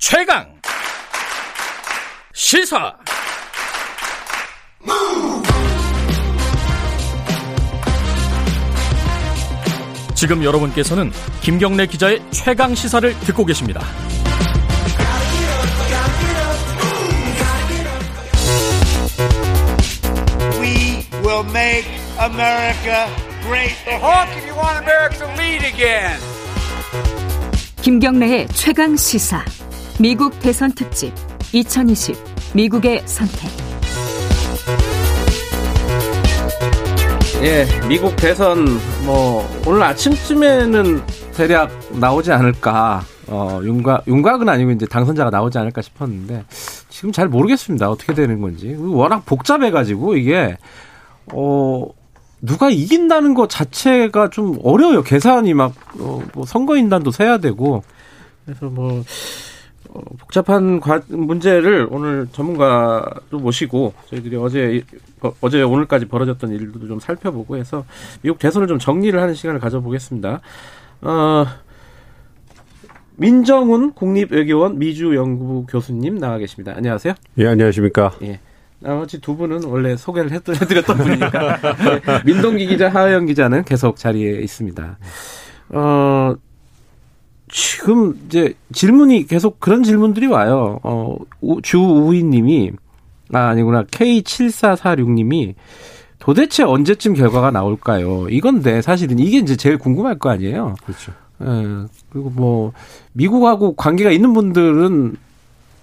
최강 시사 지금 여러분께서는 김경래 기자의 최강 시사를 듣고 계십니다. We will make America great. How can you want America to lead again? 김경래의 최강 시사 미국 대선 특집 2020 미국의 선택 예, 미국 대선 뭐 오늘 아침쯤에는 대략 나오지 않을까. 어, 윤곽 윤곽은 아니고 이제 당선자가 나오지 않을까 싶었는데 지금 잘 모르겠습니다. 어떻게 되는 건지. 워낙 복잡해 가지고 이게 어 누가 이긴다는 것 자체가 좀 어려워요. 계산이 막, 어, 뭐 선거인단도 세야 되고. 그래서 뭐, 어, 복잡한 과, 문제를 오늘 전문가도 모시고 저희들이 어제, 어, 어제 오늘까지 벌어졌던 일들도 좀 살펴보고 해서 미국 대선을 좀 정리를 하는 시간을 가져보겠습니다. 어, 민정훈 국립외교원 미주연구부 교수님 나와 계십니다. 안녕하세요. 예, 안녕하십니까. 예. 나머지 두 분은 원래 소개를 해드렸던 분이니까. 네, 민동기 기자, 하영 기자는 계속 자리에 있습니다. 어, 지금 이제 질문이 계속 그런 질문들이 와요. 어, 주우희 님이, 아, 아니구나. K7446님이 도대체 언제쯤 결과가 나올까요? 이건데 사실은 이게 이제 제일 궁금할 거 아니에요. 그렇죠. 예, 그리고 뭐, 미국하고 관계가 있는 분들은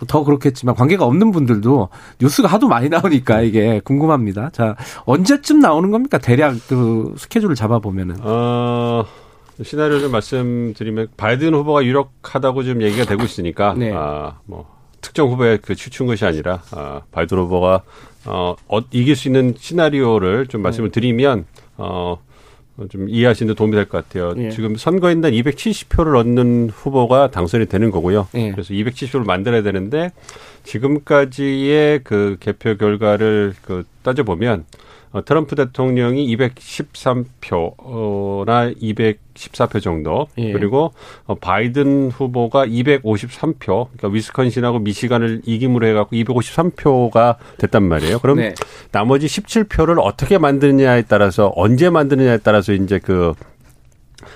더 그렇겠지만 관계가 없는 분들도 뉴스가 하도 많이 나오니까 이게 궁금합니다. 자, 언제쯤 나오는 겁니까? 대략 그 스케줄을 잡아 보면은. 어, 시나리오를 말씀드리면 바이든 후보가 유력하다고 지금 얘기가 되고 있으니까 네. 아, 뭐 특정 후보에 그 추춘 것이 아니라 아, 바이든 후보가 어, 어 이길 수 있는 시나리오를 좀 말씀을 드리면 어. 좀 이해하시는 데 도움이 될 것 같아요. 예. 지금 선거인단 270표를 얻는 후보가 당선이 되는 거고요. 예. 그래서 270표를 만들어야 되는데 지금까지의 그 개표 결과를 그 따져보면 어, 트럼프 대통령이 213표나 214표 정도 예. 그리고 어, 바이든 후보가 253표 그러니까 위스콘신하고 미시간을 이김으로 해갖고 253표가 됐단 말이에요. 그럼 네. 나머지 17표를 어떻게 만드느냐에 따라서 언제 만드느냐에 따라서 이제 그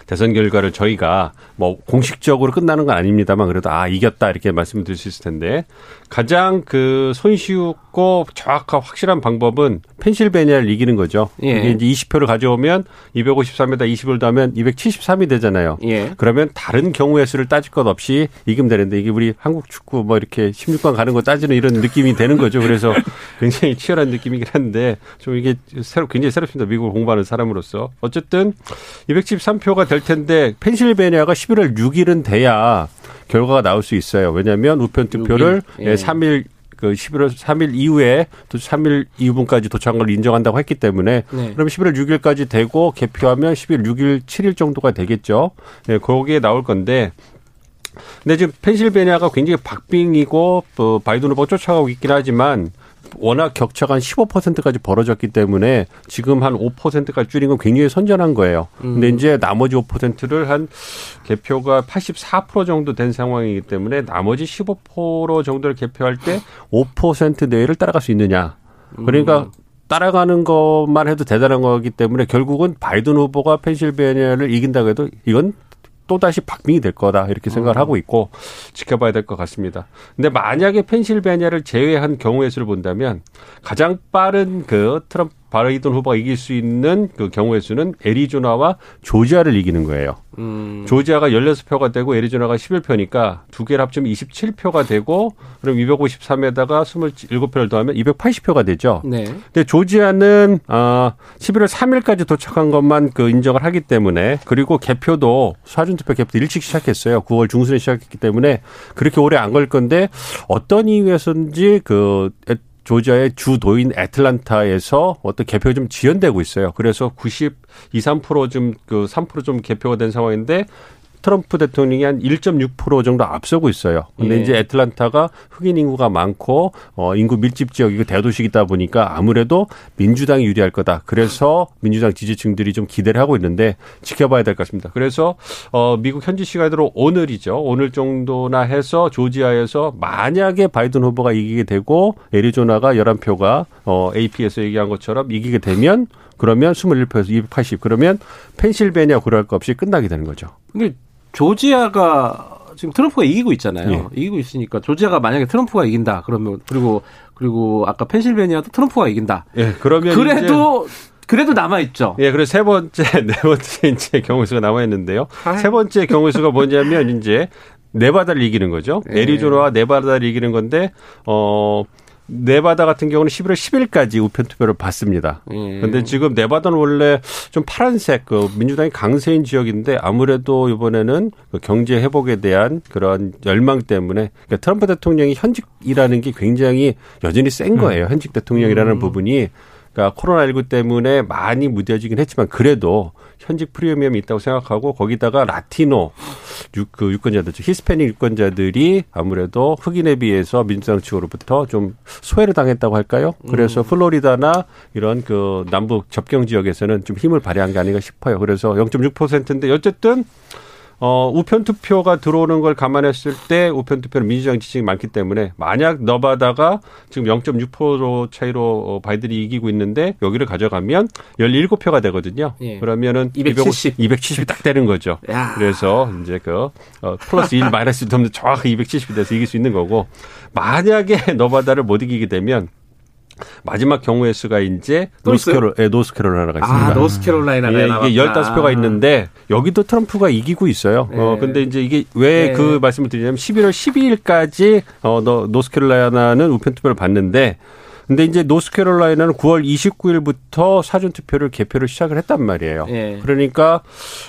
대선 결과를 저희가 뭐 공식적으로 끝나는 건 아닙니다만 그래도 아 이겼다 이렇게 말씀드릴 수 있을 텐데 가장 그 손쉬웠고 정확하고 확실한 방법은 펜실베니아를 이기는 거죠. 예. 이게 이제 20표를 가져오면 253에다 20을 더하면 273이 되잖아요. 예. 그러면 다른 경우의 수를 따질 것 없이 이기면 되는데 이게 우리 한국 축구 뭐 이렇게 16강 가는 거 따지는 이런 느낌이 되는 거죠. 그래서 굉장히 치열한 느낌이긴 한데 좀 이게 새로 굉장히 새롭습니다. 미국을 공부하는 사람으로서 어쨌든 273표 가 될 텐데 펜실베니아가 11월 6일은 돼야 결과가 나올 수 있어요. 왜냐하면 우편 투표를 육일? 예. 3일 그 11월 3일 이후에 또 3일 이후분까지 도착한 걸 인정한다고 했기 때문에 네. 그럼 11월 6일까지 되고 개표하면 11월 6일 7일 정도가 되겠죠. 예, 거기에 나올 건데 근데 지금 펜실베니아가 굉장히 박빙이고 또 바이든 후보 쫓아가고 있긴 하지만 워낙 격차가 한 15%까지 벌어졌기 때문에 지금 한 5%까지 줄인 건 굉장히 선전한 거예요. 근데 이제 나머지 5%를 한 개표가 84% 정도 된 상황이기 때문에 나머지 15% 정도를 개표할 때 5% 내외를 따라갈 수 있느냐. 그러니까 따라가는 것만 해도 대단한 거기 때문에 결국은 바이든 후보가 펜실베니아를 이긴다고 해도 이건 또다시 박빙이 될 거다 이렇게 생각을 하고 있고 지켜봐야 될 것 같습니다. 근데 만약에 펜실베니아를 제외한 경우의 수를 본다면 가장 빠른 그 트럼프 바이든 후보가 이길 수 있는 그 경우의 수는 애리조나와 조지아를 이기는 거예요. 음, 조지아가 16표가 되고 애리조나가 11표니까 두 개를 합치면 27표가 되고 그럼 253에다가 27표를 더하면 280표가 되죠. 네. 근데 조지아는 아 11월 3일까지 도착한 것만 그 인정을 하기 때문에 그리고 개표도 사전 투표 개표 일찍 시작했어요. 9월 중순에 시작했기 때문에 그렇게 오래 안 걸 건데 어떤 이유에서인지 그 애- 조지아의 주도인 애틀란타에서 어떤 개표 좀 지연되고 있어요. 그래서 92, 3%좀 그 3%좀 개표가 된 상황인데 트럼프 대통령이 한 1.6% 정도 앞서고 있어요. 근데 예. 이제 애틀란타가 흑인 인구가 많고 어 인구 밀집 지역이고 대도시이다 보니까 아무래도 민주당이 유리할 거다. 그래서 민주당 지지층들이 좀 기대를 하고 있는데 지켜봐야 될 것 같습니다. 그래서 어 미국 현지 시간으로 오늘이죠. 오늘 정도나 해서 조지아에서 만약에 바이든 후보가 이기게 되고 애리조나가 11표가 어 AP에서 얘기한 것처럼 이기게 되면 그러면 21표에서 280 그러면 펜실베니아 고려할 것 없이 끝나게 되는 거죠. 근데 조지아가 지금 트럼프가 이기고 있잖아요. 예. 이기고 있으니까 조지아가 만약에 트럼프가 이긴다 그러면 그리고 그리고 아까 펜실베니아도 트럼프가 이긴다. 예, 그러면 그래도 그래도 남아 있죠. 예, 그래서 세 번째, 네 번째 이제 경우 수가 남아 있는데요. 세 번째 경우 수가 뭐냐면 이제 네바다를 이기는 거죠. 예. 애리조나와 네바다를 이기는 건데 어 네바다 같은 경우는 11월 10일까지 우편 투표를 받습니다. 예. 근데 지금 네바다는 원래 좀 파란색 그 민주당이 강세인 지역인데 아무래도 이번에는 그 경제 회복에 대한 그런 열망 때문에 그러니까 트럼프 대통령이 현직이라는 게 굉장히 여전히 센 거예요. 현직 대통령이라는 부분이 그러니까 코로나19 때문에 많이 무뎌지긴 했지만 그래도 현직 프리미엄이 있다고 생각하고 거기다가 라티노 유, 그 유권자들, 즉 히스패닉 유권자들이 아무래도 흑인에 비해서 민주당 측으로부터 좀 소외를 당했다고 할까요? 그래서 플로리다나 이런 그 남북 접경 지역에서는 좀 힘을 발휘한 게 아닌가 싶어요. 그래서 0.6%인데 어쨌든 어, 우편 투표가 들어오는 걸 감안했을 때 우편 투표는 민주당 지지층이 많기 때문에 만약 너바다가 지금 0.6% 차이로 어, 바이든이 이기고 있는데 여기를 가져가면 17표가 되거든요. 예. 그러면 270. 270이 딱 되는 거죠. 야. 그래서 이제 그 어, 플러스 1 마이너스 1 하면 정확히 270이 돼서 이길 수 있는 거고 만약에 너바다를 못 이기게 되면 마지막 경우의 수가 이제? 노스캐롤, 예, 노스캐롤라이나가 있습니다. 아 노스캐롤라이나가 예. 이게 15표가 있는데 여기도 트럼프가 이기고 있어요. 어 네. 근데 이제 이게 왜 네. 그 말씀을 드리냐면 11월 12일까지 어 너, 노스캐롤라이나는 우편 투표를 받는데 근데 이제 노스캐롤라이나는 9월 29일부터 사전 투표를 개표를 시작을 했단 말이에요. 예. 그러니까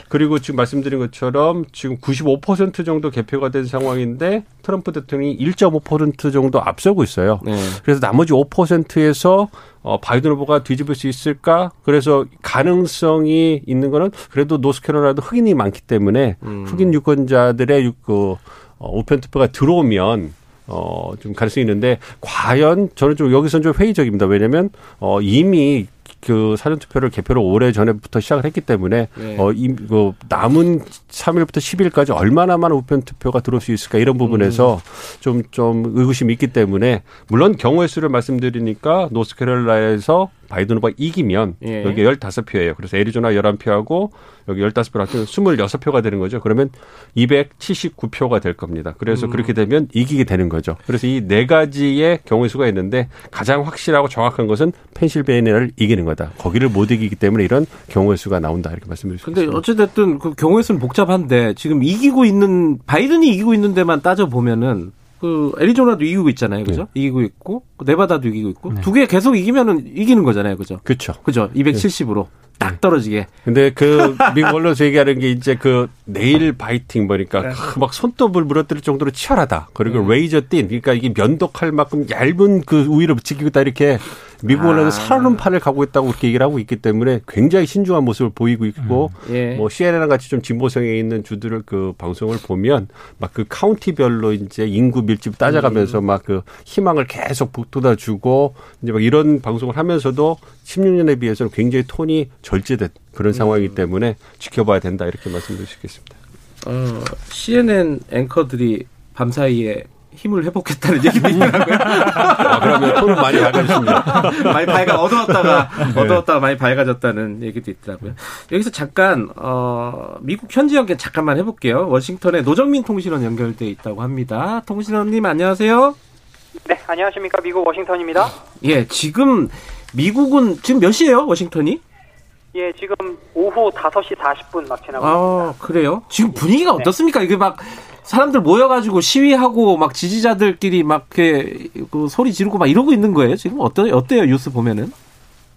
그리고 지금 말씀드린 것처럼 지금 95% 정도 개표가 된 상황인데 트럼프 대통령이 1.5% 정도 앞서고 있어요. 네. 그래서 나머지 5%에서 어, 바이든 후보가 뒤집을 수 있을까? 그래서 가능성이 있는 거는 그래도 노스캐롤라이나도 흑인이 많기 때문에 흑인 유권자들의 유- 그 어, 우편 투표가 들어오면 어, 좀 가능성이 있는데 과연 저는 좀 여기서는 좀 회의적입니다. 왜냐면 어, 이미 그 사전 투표를 개표를 오래 전에부터 시작을 했기 때문에 네. 어, 이, 그 남은 3일부터 10일까지 얼마나 많은 우편 투표가 들어올 수 있을까 이런 부분에서 좀, 좀 의구심이 있기 때문에 물론 경우의 수를 말씀드리니까 노스캐롤라이나에서 바이든 후보가 이기면 예. 여기 15표예요. 그래서 애리조나 11표하고 여기 15표 합치면 26표가 되는 거죠. 그러면 279표가 될 겁니다. 그래서 그렇게 되면 이기게 되는 거죠. 그래서 이 네 가지의 경우의 수가 있는데 가장 확실하고 정확한 것은 펜실베니아를 이기는 거다. 거기를 못 이기기 때문에 이런 경우의 수가 나온다. 이렇게 말씀드릴 수 근데 있습니다. 어찌됐든 그 경우의 수는 복잡한데 지금 이기고 있는 바이든이 이기고 있는 데만 따져 보면은 그 애리조나도 이기고 있잖아요, 그죠? 이기고 있고 그 네바다도 이기고 있고 두개 계속 이기면은 이기는 거잖아요, 그죠? 그렇죠. 그죠? 270으로 딱 떨어지게. 근데 그 미국 언론에서 얘기하는 게 이제 그 nail biting 뭐니까 그막 손톱을 물어뜯을 정도로 치열하다. 그리고 razor thin 그러니까 이게 면도칼 만큼 얇은 그 우위를 붙이고 있다 이렇게 미국 언론은 살얼음판을 가고 있다고 그렇게 얘기를 하고 있기 때문에 굉장히 신중한 모습을 보이고 있고 예. 뭐 CNN 같이 좀 진보성에 있는 주들을 그 방송을 보면 막 그 카운티별로 이제 인구 밀집 따져가면서 막그 희망을 계속 북돋아 주고 이제 막 이런 방송을 하면서도 16년에 비해서는 굉장히 톤이 절제된 그런 상황이기 때문에 지켜봐야 된다 이렇게 있겠습니다. 어, CNN 앵커들이 밤 사이에 힘을 회복했다는 얘기도 있더라고요. 아, 그러면 톤은 많이 밝아졌습니다. 많이 밝아 어두웠다가 어두웠다가 많이 밝아졌다는 얘기도 있더라고요. 여기서 잠깐 어, 미국 현지 연결 잠깐만 해볼게요. 워싱턴에 노정민 통신원 연결돼 있다고 합니다. 통신원님 안녕하세요. 네, 안녕하십니까. 미국 워싱턴입니다. 예, 지금 미국은 지금 몇 시예요, 워싱턴이? 예, 지금 오후 5시 40분 막 지나고 아, 있습니다. 그래요? 지금 분위기가 어떻습니까? 이게 막 사람들 모여가지고 시위하고 막 지지자들끼리 막 이렇게 그 소리 지르고 막 이러고 있는 거예요. 지금 어떠 어때요? 뉴스 보면은?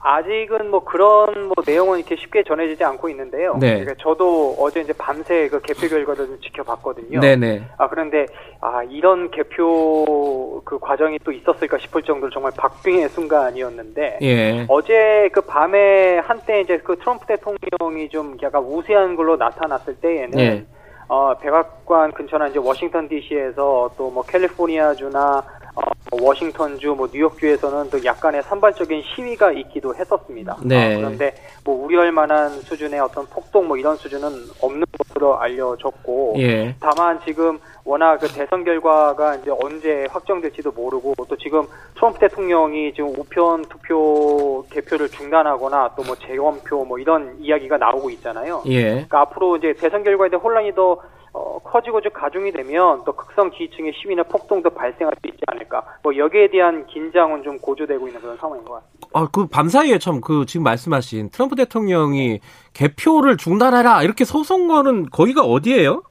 아직은 뭐 그런 뭐 내용은 이렇게 쉽게 전해지지 않고 있는데요. 네. 그러니까 저도 어제 이제 밤새 그 개표 결과를 좀 지켜봤거든요. 네네. 아 그런데 아 이런 개표 그 과정이 또 있었을까 싶을 정도로 정말 박빙의 순간이었는데 예. 어제 그 밤에 한때 이제 그 트럼프 대통령이 좀 약간 우세한 걸로 나타났을 때에는 예. 어, 백악관 근처나 이제 워싱턴 D.C.에서 또 뭐 캘리포니아주나 어, 뭐 워싱턴주, 뭐 뉴욕주에서는 또 약간의 산발적인 시위가 있기도 했었습니다. 네. 어, 그런데 뭐 우려할 만한 수준의 어떤 폭동 뭐 이런 수준은 없는 것으로 알려졌고 예. 다만 지금 워낙 그 대선 결과가 이제 언제 확정될지도 모르고 또 지금 트럼프 대통령이 지금 우편 투표 개표를 중단하거나 또 뭐 재검표 뭐 이런 이야기가 나오고 있잖아요. 예. 그러니까 앞으로 이제 대선 결과에 대한 혼란이 더 어, 커지고 좀 가중이 되면 또 극성 지지층의 시위나 폭동도 발생할 수 있지 않을까. 뭐 여기에 대한 긴장은 좀 고조되고 있는 그런 상황인 것 같습니다. 아, 그 밤 사이에 참 그 지금 말씀하신 트럼프 대통령이 개표를 중단하라 이렇게 소송 거는 거기가 어디예요?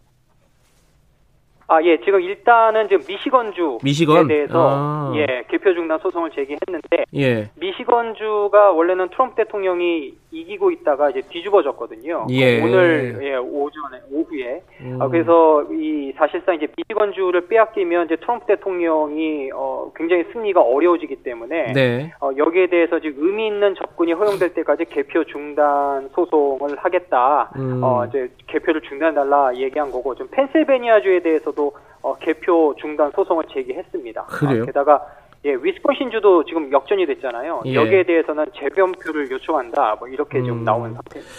아, 예, 지금 일단은 지금 미시건주에 미시건? 대해서 아. 예, 개표 중단 소송을 제기했는데 예. 미시건주가 원래는 트럼프 대통령이 이기고 있다가 이제 뒤집어졌거든요. 예. 오늘 예, 오전에 오후에 음. 아, 그래서 이 사실상 이제 미시건주를 빼앗기면 이제 트럼프 대통령이 어, 굉장히 승리가 어려워지기 때문에 네. 어, 여기에 대해서 지금 의미 있는 접근이 허용될 때까지 개표 중단 소송을 하겠다. 음. 어, 이제 개표를 중단달라 얘기한 거고, 좀 펜실베니아주에 대해서도 어, 개표 중단 소송을 제기했습니다. 그래요? 어, 게다가 예, 위스콘신주도 지금 역전이 됐잖아요. 예. 여기에 대해서는 재변표를 요청한다. 뭐 이렇게 음. 지금 나온 상태입니다.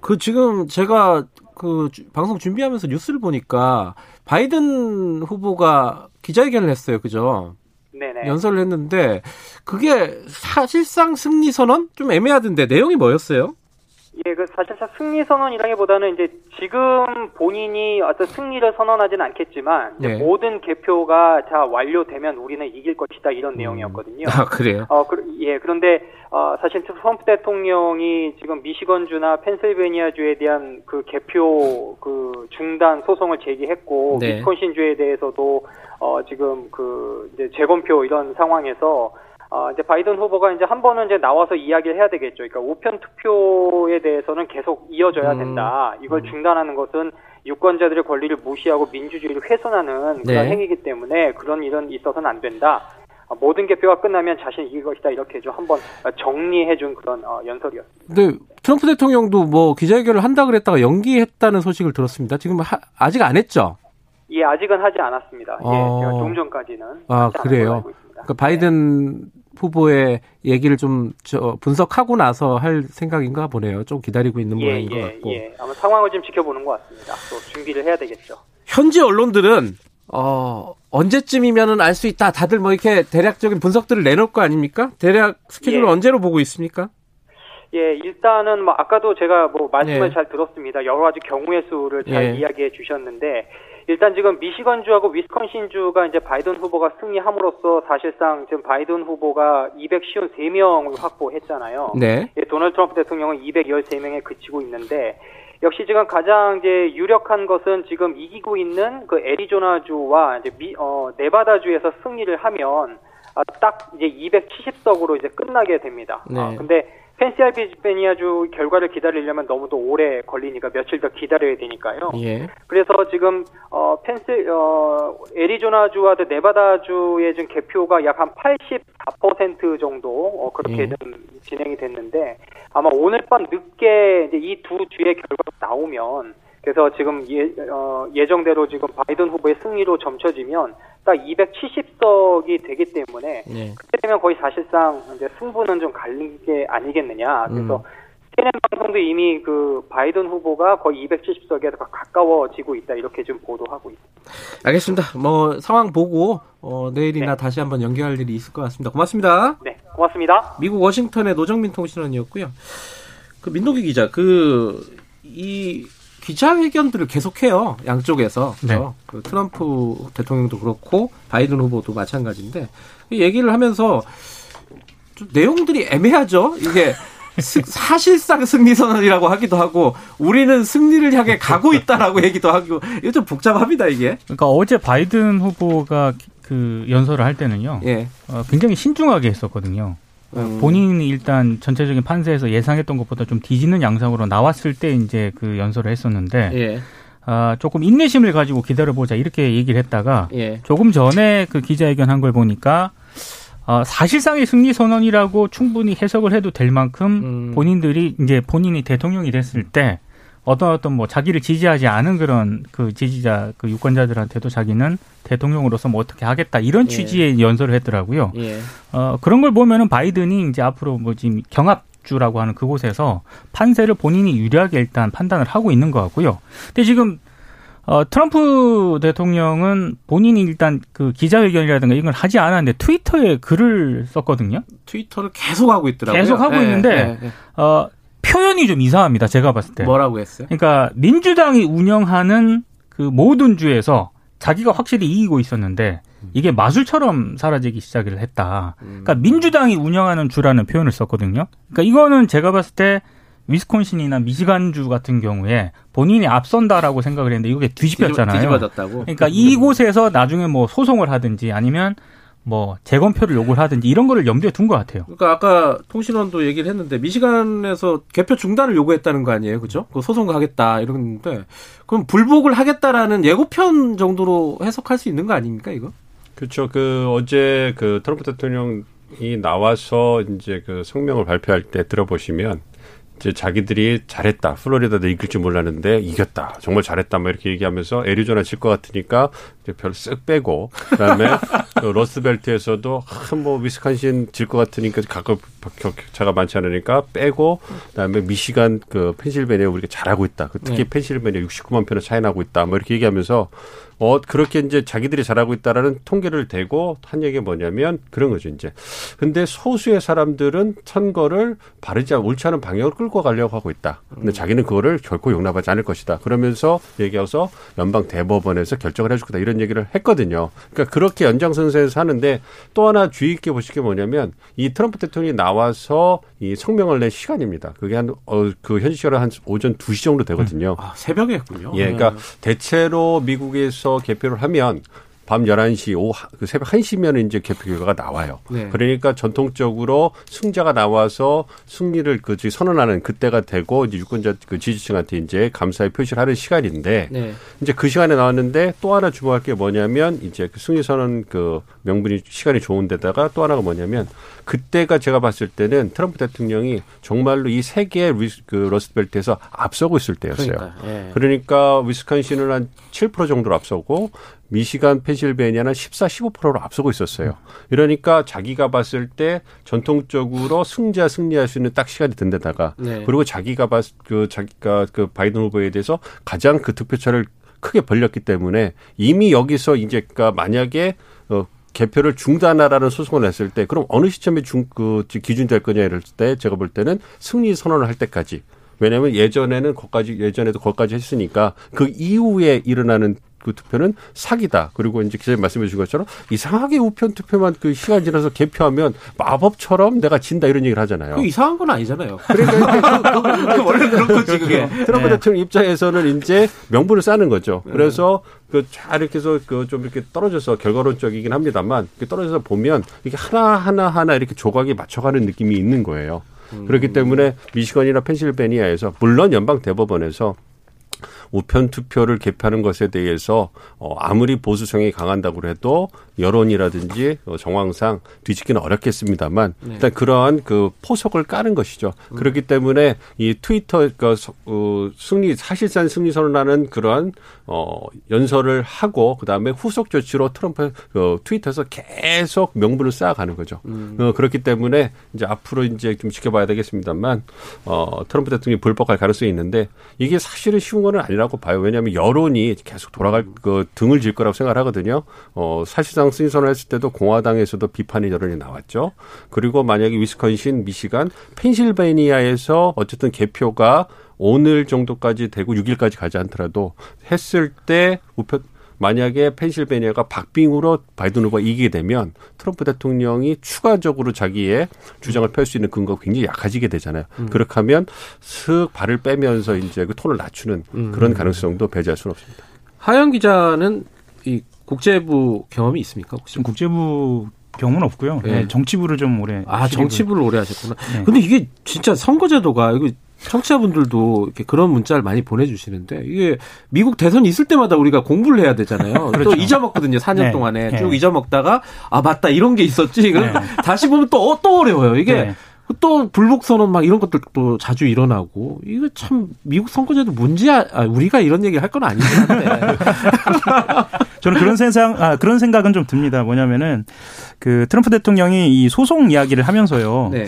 그 지금 제가 그 주- 방송 준비하면서 뉴스를 보니까 바이든 후보가 기자회견을 했어요. 그죠? 네네. 연설을 했는데 그게 사실상 승리 선언 좀 애매하던데 내용이 뭐였어요? 예, 그 사실상 승리 선언이라기보다는 이제 지금 본인이 어떤 승리를 선언하진 않겠지만 네. 모든 개표가 다 완료되면 우리는 이길 것이다 이런 내용이었거든요. 아 그래요? 어, 그, 예, 그런데, 어, 사실 트럼프 대통령이 지금 미시건주나 펜실베니아주에 대한 그 개표 그 중단 소송을 제기했고, 네. 위스콘신주에 대해서도, 어, 지금 그, 이제 재검표 이런 상황에서, 어, 이제 바이든 후보가 이제 한 번은 이제 나와서 이야기를 해야 되겠죠. 그러니까 우편 투표에 대해서는 계속 이어져야 음. 된다. 이걸 중단하는 것은 유권자들의 권리를 무시하고 민주주의를 훼손하는 그런 네. 행위이기 때문에 그런 일은 있어서는 안 된다. 어, 모든 개표가 끝나면 자신이 이길 것이다 이렇게 좀 한번 정리해준 그런 어, 연설이었습니다. 근데 트럼프 대통령도 뭐 기자회견을 한다 그랬다가 연기했다는 소식을 들었습니다. 지금 하- 아직 안 했죠? 예, 아직은 하지 않았습니다. 어. 예, 제가 좀 전까지는 아, 그래요? 걸로 알고 있습니다. 그 바이든 후보의 얘기를 좀 저 분석하고 나서 할 생각인가 보네요. 좀 기다리고 있는 예, 모양인 것 예, 같고. 예. 아마 상황을 좀 지켜보는 것 같습니다. 또 준비를 해야 되겠죠. 현지 언론들은 어 언제쯤이면은 알 수 있다. 다들 뭐 이렇게 대략적인 분석들을 내놓을 거 아닙니까? 대략 스케줄을 예. 언제로 보고 있습니까? 예, 일단은 뭐 아까도 제가 뭐 말씀을 예. 잘 들었습니다. 여러 가지 경우의 수를 잘 예. 이야기해 주셨는데 일단 지금 미시건주하고 위스콘신주가 이제 바이든 후보가 승리함으로써 사실상 지금 바이든 후보가 253명을 확보했잖아요. 네. 예, 도널드 트럼프 대통령은 213명에 그치고 있는데 역시 지금 가장 이제 유력한 것은 지금 이기고 있는 그 애리조나주와 이제 미, 어, 네바다주에서 승리를 하면 아, 딱 이제 270석으로 이제 끝나게 됩니다. 네. 아, 근데 펜실베니아주 결과를 기다리려면 너무 또 오래 걸리니까 며칠 더 기다려야 되니까요. 예. 그래서 지금 어 펜실 어 애리조나주와 또 네바다주의 지금 개표가 약 한 84% 정도 어 그렇게 예. 좀 진행이 됐는데 아마 오늘 밤 늦게 이제 이 두 주의 결과가 나오면 그래서 지금 예, 어, 예정대로 지금 바이든 후보의 승리로 점쳐지면 딱 270석이 되기 때문에 네. 그때 되면 거의 사실상 이제 승부는 좀 갈린 게 아니겠느냐. 그래서 음. CNN 방송도 이미 그 바이든 후보가 거의 270석에 가까워지고 있다 이렇게 좀 보도하고 있습니다. 알겠습니다. 뭐 상황 보고 어, 내일이나 네. 다시 한번 연결할 일이 있을 것 같습니다. 고맙습니다. 네, 고맙습니다. 미국 워싱턴의 노정민 통신원이었고요. 그 민노기 기자, 그 이 기자회견들을 계속해요 양쪽에서 네. 그 트럼프 대통령도 그렇고 바이든 후보도 마찬가지인데 이 얘기를 하면서 좀 내용들이 애매하죠. 이게 스- 사실상 승리 선언이라고 하기도 하고 우리는 승리를 향해 가고 있다라고 얘기도 하고 이거 좀 복잡합니다 이게. 그러니까 어제 바이든 후보가 그 연설을 할 때는요, 예. 어, 굉장히 신중하게 했었거든요. 음. 본인이 일단 전체적인 판세에서 예상했던 것보다 좀 뒤지는 양상으로 나왔을 때 이제 그 연설을 했었는데, 예. 아, 조금 인내심을 가지고 기다려보자 이렇게 얘기를 했다가 예. 조금 전에 그 기자회견 한 걸 보니까 어, 사실상의 승리 선언이라고 충분히 해석을 해도 될 만큼 음. 본인들이 이제 본인이 대통령이 됐을 때 어떤 어떤 뭐 자기를 지지하지 않은 그런 그 지지자 그 유권자들한테도 자기는 대통령으로서 뭐 어떻게 하겠다 이런 예. 취지의 연설을 했더라고요. 예. 어 그런 걸 보면은 바이든이 이제 앞으로 뭐 지금 경합 주라고 하는 그곳에서 판세를 본인이 유리하게 일단 판단을 하고 있는 것 같고요. 근데 지금 어, 트럼프 대통령은 본인이 일단 그 기자회견이라든가 이걸 하지 않았는데 트위터에 글을 썼거든요. 트위터를 계속 하고 있더라고요. 계속 하고 예, 있는데 예, 예. 어, 표현이 좀 이상합니다. 제가 봤을 때. 뭐라고 했어요? 그러니까 민주당이 운영하는 그 모든 주에서 자기가 확실히 이기고 있었는데 이게 마술처럼 사라지기 시작을 했다. 그러니까 민주당이 운영하는 주라는 표현을 썼거든요. 그러니까 이거는 제가 봤을 때 위스콘신이나 미시간주 같은 경우에 본인이 앞선다라고 생각을 했는데 이게 뒤집혔잖아요. 뒤집어졌다고. 그러니까 이곳에서 나중에 뭐 소송을 하든지 아니면 뭐 재검표를 요구를 하든지 이런 거를 염두에 둔 것 같아요. 그러니까 아까 통신원도 얘기를 했는데 미시간에서 개표 중단을 요구했다는 거 아니에요, 그죠? 그 소송 가겠다 이러는데 그럼 불복을 하겠다라는 예고편 정도로 해석할 수 있는 거 아닙니까 이거? 그렇죠. 그 어제 그 트럼프 대통령이 나와서 이제 그 성명을 발표할 때 들어보시면 이제 자기들이 잘했다. 플로리다도 이길 줄 몰랐는데 이겼다. 정말 잘했다. 뭐 이렇게 얘기하면서 애리조나 질 것 같으니까 별 쓱 빼고 그다음에 그 러스벨트에서도 한뭐 위스콘신 질 것 같으니까 가끔 격차가 많지 않으니까 빼고 그다음에 미시간 그 펜실베니아 우리가 잘하고 있다. 그 특히 네. 펜실베니아 69만 표나 차이 나고 있다. 뭐 이렇게 얘기하면서 어 그렇게 이제 자기들이 잘하고 있다라는 통계를 대고 한 얘기가 뭐냐면 그런 거죠 이제. 근데 소수의 사람들은 선거를 바르지 않 옳지 않은 방향으로 끌고 가려고 하고 있다. 근데 자기는 그거를 결코 용납하지 않을 것이다. 그러면서 얘기해서 연방 대법원에서 결정을 해줄 거다 이런 얘기를 했거든요. 그러니까 그렇게 연장선상에서 하는데 또 하나 주의 깊게 보실 게 뭐냐면 이 트럼프 대통령이 나와서 이 성명을 낸 시간입니다. 그게 한 어 그 현지 시간으로 한 오전 2시 정도 되거든요. 아, 새벽에 했군요. 예, 그러니까 대체로 미국에서 개표를 하면 밤 11시, 오후 하- 그 새벽 1시면 이제 개표 결과가 나와요. 네. 그러니까 전통적으로 승자가 나와서 승리를 그 지- 선언하는 그때가 되고 이제 유권자 그 지지층한테 이제 감사의 표시를 하는 시간인데 네. 이제 그 시간에 나왔는데 또 하나 주목할 게 뭐냐면 이제 그 승리 선언 그 명분이 시간이 좋은 데다가 또 하나가 뭐냐면 그때가 제가 봤을 때는 트럼프 대통령이 정말로 이 세계 그 러스트벨트에서 앞서고 있을 때였어요. 그러니까, 예. 그러니까 위스콘신을 한 7% 정도로 앞서고 미시간, 펜실베니아는 14, 15%로 앞서고 있었어요. 이러니까 자기가 봤을 때 전통적으로 승자 승리할 수 있는 딱 시간이 든 데다가 네. 그리고 자기가 봤, 그 자기가 그 바이든 후보에 대해서 가장 그 득표차를 크게 벌렸기 때문에 이미 여기서 이제 그러니까 만약에 어 개표를 중단하라는 소송을 했을 때 그럼 어느 시점에 중 그 기준 될 거냐 이럴 때 제가 볼 때는 승리 선언을 할 때까지. 왜냐하면 예전에는 거기까지 예전에도 거기까지 했으니까 그 이후에 일어나는 그 투표는 사기다. 그리고 이제 기자님 말씀해 주신 것처럼 이상하게 우편 투표만 그 시간 지나서 개표하면 마법처럼 내가 진다 이런 얘기를 하잖아요. 그 이상한 건 아니잖아요. 그러니까 원래 그런 거지 그게. 트럼프 대통령 입장에서는 이제 명분을 쌓는 거죠. 그래서 그잘 이렇게 해서 그 좀 이렇게 떨어져서 결과론적이긴 합니다만 떨어져서 보면 이게 하나 하나 하나 이렇게 조각이 맞춰가는 느낌이 있는 거예요. 그렇기 때문에 미시건이나 펜실베니아에서 물론 연방 대법원에서 우편 투표를 개표하는 것에 대해서 어, 아무리 보수성이 강한다고 해도 여론이라든지 어, 정황상 뒤집기는 어렵겠습니다만 일단 그러한 그 포석을 까는 것이죠. 그렇기 때문에 이 트위터 그 승리 사실상 승리 선언하는 그러한 어, 연설을 하고 그다음에 후속 조치로 트럼프 어, 트위터에서 계속 명분을 쌓아가는 거죠. 어, 그렇기 때문에 이제 앞으로 이제 좀 지켜봐야 되겠습니다만 어, 트럼프 대통령이 불복할 가능성이 있는데 이게 사실은 쉬운 거는 아 니라고 봐요. 왜냐하면 여론이 계속 돌아갈 그 등을 질 거라고 생각을 하거든요. 어, 사실상 승리 선언을 했을 때도 공화당에서도 비판의 여론이 나왔죠. 그리고 만약에 위스콘신, 미시간, 펜실베니아에서 어쨌든 개표가 오늘 정도까지 되고 6일까지 가지 않더라도 했을 때 우편 만약에 펜실베니아가 박빙으로 바이든 후보가 이기게 되면 트럼프 대통령이 추가적으로 자기의 주장을 펼 수 있는 근거가 굉장히 약해지게 되잖아요. 그렇게 하면 슥 발을 빼면서 이제 그 톤을 낮추는 그런 가능성도 배제할 수는 없습니다. 하영 기자는 이 국제부 경험이 있습니까? 혹시? 지금 국제부 경우는 없고요. 네. 네, 정치부를 좀 오래 아 실입을- 정치부를 오래 하셨구나. 네. 근데 이게 진짜 선거제도가 이거 청취자분들도 이렇게 그런 문자를 많이 보내주시는데 이게 미국 대선 있을 때마다 우리가 공부를 해야 되잖아요. 또 잊어먹거든요. 4년 네. 동안에 네. 쭉 잊어먹다가 아 맞다 이런 게 있었지. 그럼 네. 다시 보면 또, 어, 또 어려워요. 이게 네. 또 불복 선언 막 이런 것들도 자주 일어나고 이거 참 미국 선거제도 문제야. 아, 우리가 이런 얘기 할건 아니긴 한데. 저는 그런 생각 아 그런 생각은 좀 듭니다. 뭐냐면은 그 트럼프 대통령이 이 소송 이야기를 하면서요. 네.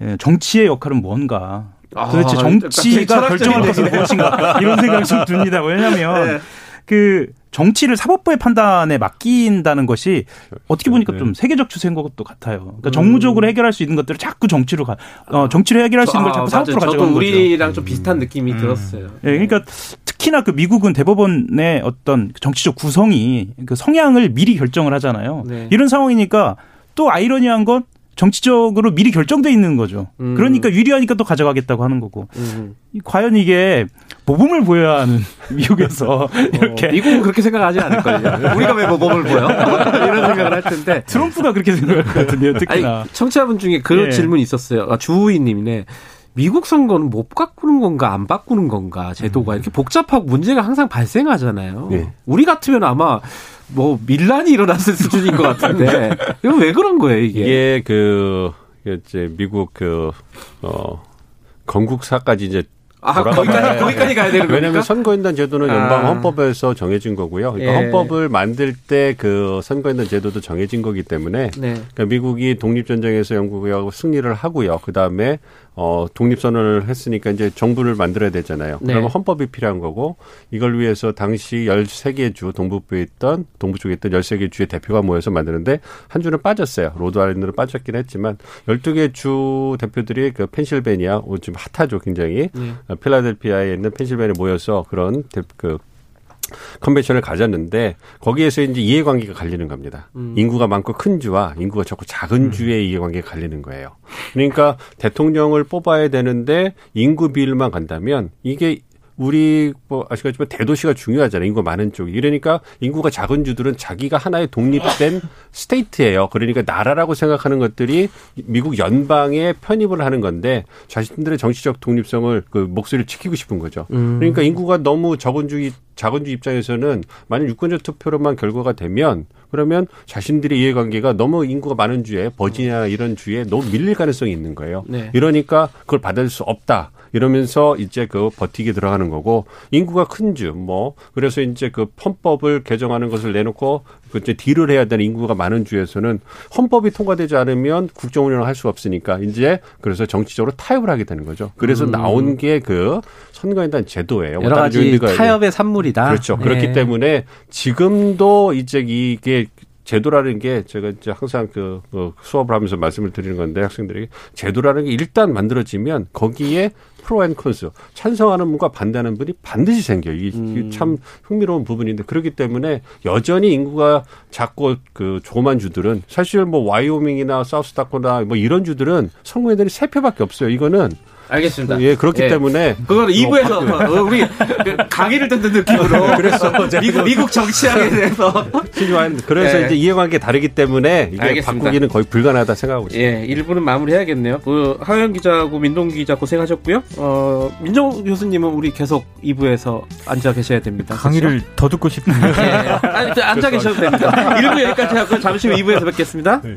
예, 정치의 역할은 뭔가 아, 도대체 정치가 결정할 것은 무엇인가 이런 생각이 좀 듭니다. 왜냐하면 네. 그 정치를 사법부의 판단에 맡긴다는 것이 어떻게 보니까 네. 좀 세계적 추세인 것도 같아요. 그러니까 정무적으로 해결할 수 있는 것들을 자꾸 정치로 가, 어, 정치로 해결할 수 있는 걸 자꾸 아, 사법부로. 가져가는 저도 거죠. 우리랑 좀 비슷한 느낌이 들었어요. 예, 그러니까 특히나 그 미국은 대법원의 어떤 정치적 구성이 그 성향을 미리 결정을 하잖아요. 네. 이런 상황이니까 또 아이러니한 건 정치적으로 미리 결정돼 있는 거죠. 음. 그러니까 유리하니까 또 가져가겠다고 하는 거고. 음. 이- 과연 이게 모범을 보여야 하는 미국에서 이렇게 어, 미국은 그렇게 생각하지 않을걸요. 우리가 왜 모범을 보여? 이런 생각을 할 텐데. 트럼프가 그렇게 생각할 것 같은데요. 특히나. 아니, 청취자분 중에 그런 예. 질문이 있었어요. 아, 주우이님이네. 미국 선거는 못 바꾸는 건가 안 바꾸는 건가 제도가 이렇게 복잡하고 문제가 항상 발생하잖아요. 예. 우리 같으면 아마 뭐 밀란이 일어났을 수준인 것 같은데 이거 왜 그런 거예요 이게? 이게 그 이게 이제 미국 그어 건국사까지 이제 아 거기까지 거기까지 가야 되는 왜냐하면 겁니까? 선거인단 제도는 연방 아. 헌법에서 정해진 거고요. 그러니까 예. 헌법을 만들 때 그 선거인단 제도도 정해진 거기 때문에 네. 그러니까 미국이 독립전쟁에서 영국하고 승리를 하고요. 그 다음에 어, 독립선언을 했으니까 이제 정부를 만들어야 되잖아요. 네. 그러면 헌법이 필요한 거고 이걸 위해서 당시 13개 주 동북부에 있던 동부 쪽에 있던 13개 주의 대표가 모여서 만드는데 한 주는 빠졌어요. 로드 아일랜드는 빠졌긴 했지만 12개 주 대표들이 그 펜실베니아 어, 지금 핫하죠 굉장히 네. 어, 필라델피아에 있는 펜실베니아 모여서 그런 대- 그 convention을 가졌는데 거기에서 이제 이해관계가 갈리는 겁니다. 음. 인구가 많고 큰 주와 인구가 적고 작은 주의 이해관계가 갈리는 거예요. 그러니까 대통령을 뽑아야 되는데 인구 비율만 간다면 이게 우리 뭐 아시겠지만 대도시가 중요하잖아요. 인구 많은 쪽이. 이러니까 인구가 작은 주들은 자기가 하나의 독립된 스테이트예요. 그러니까 나라라고 생각하는 것들이 미국 연방에 편입을 하는 건데 자신들의 정치적 독립성을 그 목소리를 지키고 싶은 거죠. 음. 그러니까 인구가 너무 적은 주 주 입장에서는 만약 유권자 투표로만 결과가 되면 그러면 자신들의 이해관계가 너무 인구가 많은 주에 버지니아 이런 주에 너무 밀릴 가능성이 있는 거예요. 네. 이러니까 그걸 받을 수 없다. 이러면서 이제 그 버티게 들어가는 거고 인구가 큰 주 뭐 그래서 이제 그 헌법을 개정하는 것을 내놓고 그 이제 deal을 해야 되는 인구가 많은 주에서는 헌법이 통과되지 않으면 국정 운영을 할 수가 없으니까 이제 그래서 정치적으로 타협을 하게 되는 거죠. 그래서 나온 게 그 선거인단 제도예요. 음. 여러 다른 가지 타협의 산물이다. 그렇죠. 네. 그렇기 때문에 지금도 이제 이게 제도라는 게 제가 이제 항상 그 어, 수업을 하면서 말씀을 드리는 건데 학생들에게 제도라는 게 일단 만들어지면 거기에 pro and cons 찬성하는 분과 반대하는 분이 반드시 생겨요. 이게 이게 참 흥미로운 부분인데 그렇기 때문에 여전히 인구가 작고 그 조만 주들은 사실 뭐 와이오밍이나 사우스다코나 뭐 이런 주들은 선거인들이 세 표밖에 없어요. 이거는 알겠습니다. 예 그렇기 예. 때문에 그거는 2부에서 우리 그 강의를 듣는 느낌으로 그래서 미국, 미국 정치학에 대해서 신중한 그래서 예. 이제 이해관계 다르기 때문에 이게 알겠습니다. 바꾸기는 거의 불가능하다 생각하고 있습니다. 예, 1부는 마무리해야겠네요. 그 하영 기자하고 민동 기자 고생하셨고요. 어, 민정 교수님은 우리 계속 2부에서 앉아 계셔야 됩니다. 강의를 더 듣고 싶네요. 그렇죠? 예. 아니, 앉아 계셔도 됩니다. 1부 여기까지 하고 잠시 후 2부에서 뵙겠습니다. 네.